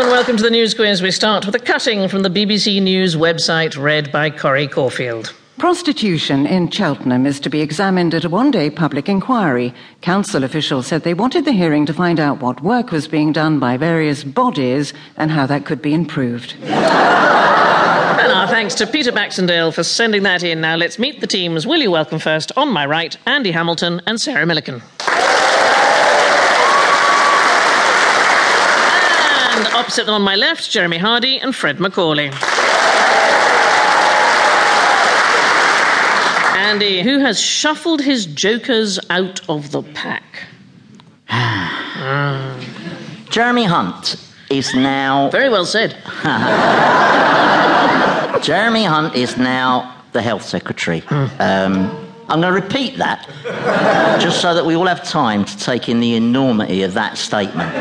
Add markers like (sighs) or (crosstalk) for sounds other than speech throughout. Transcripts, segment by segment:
and welcome to the News Quiz. We start with a cutting from the BBC News website read by Corrie Corfield. Prostitution in Cheltenham is to be examined at a one day public inquiry. Council officials said they wanted the hearing to find out what work was being done by various bodies and how that could be improved. (laughs) And our thanks to Peter Baxendale for sending that in. Now let's meet the teams. Will you welcome first, on my right, Andy Hamilton and Sarah Millican. And opposite them on my left, Jeremy Hardy and Fred Macaulay. Andy, who has shuffled his jokers out of the pack? (sighs) Jeremy Hunt is now Very well said. (laughs) Jeremy Hunt is now the health secretary. Um, I'm going to repeat that just so that we all have time to take in the enormity of that statement.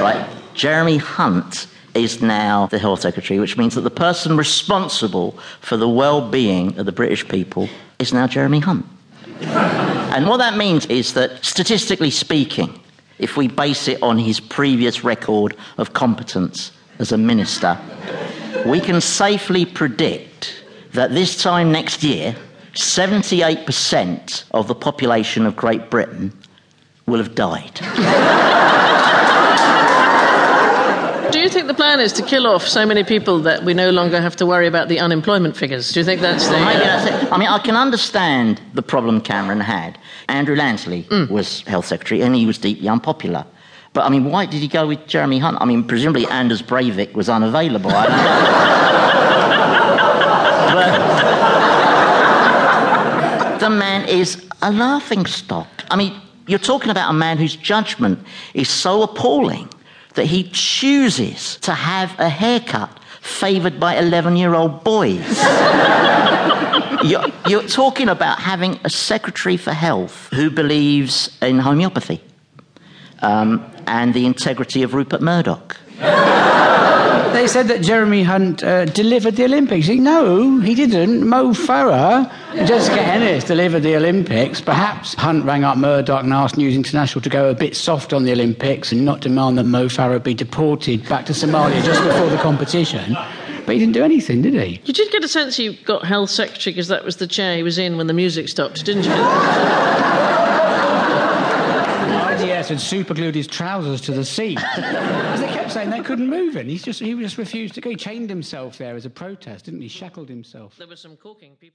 Right? Jeremy Hunt is now the health secretary, which means that the person responsible for the well-being of the British people is now Jeremy Hunt. (laughs) And what that means is that, statistically speaking, if we base it on his previous record of competence as a minister, we can safely predict that this time next year, 78% of the population of Great Britain will have died. (laughs) Do you think the plan is to kill off so many people that we no longer have to worry about the unemployment figures? Do you think that's the. That's. I mean, I can understand the problem Cameron had. Andrew Lansley mm. was health secretary, and he was deeply unpopular. But I mean, why did he go with Jeremy Hunt? I mean, presumably Anders Breivik was unavailable. I don't know. (laughs) but the man is a laughing stock. I mean, you're talking about a man whose judgment is so appalling that he chooses to have a haircut favoured by 11 year old boys. (laughs) you're, you're talking about having a secretary for health who believes in homeopathy um, and the integrity of Rupert Murdoch. They said that Jeremy Hunt uh, delivered the Olympics. He, no, he didn't. Mo Farah, Jessica Ennis delivered the Olympics. Perhaps Hunt rang up Murdoch and asked News International to go a bit soft on the Olympics and not demand that Mo Farah be deported back to Somalia just before the competition. But he didn't do anything, did he? You did get a sense you got health secretary because that was the chair he was in when the music stopped, didn't you? IDS had superglued his trousers to the seat. Because they kept saying they couldn't move him. He's just, he just refused to go. He chained himself there as a protest, didn't he? Shackled himself. There was some corking people.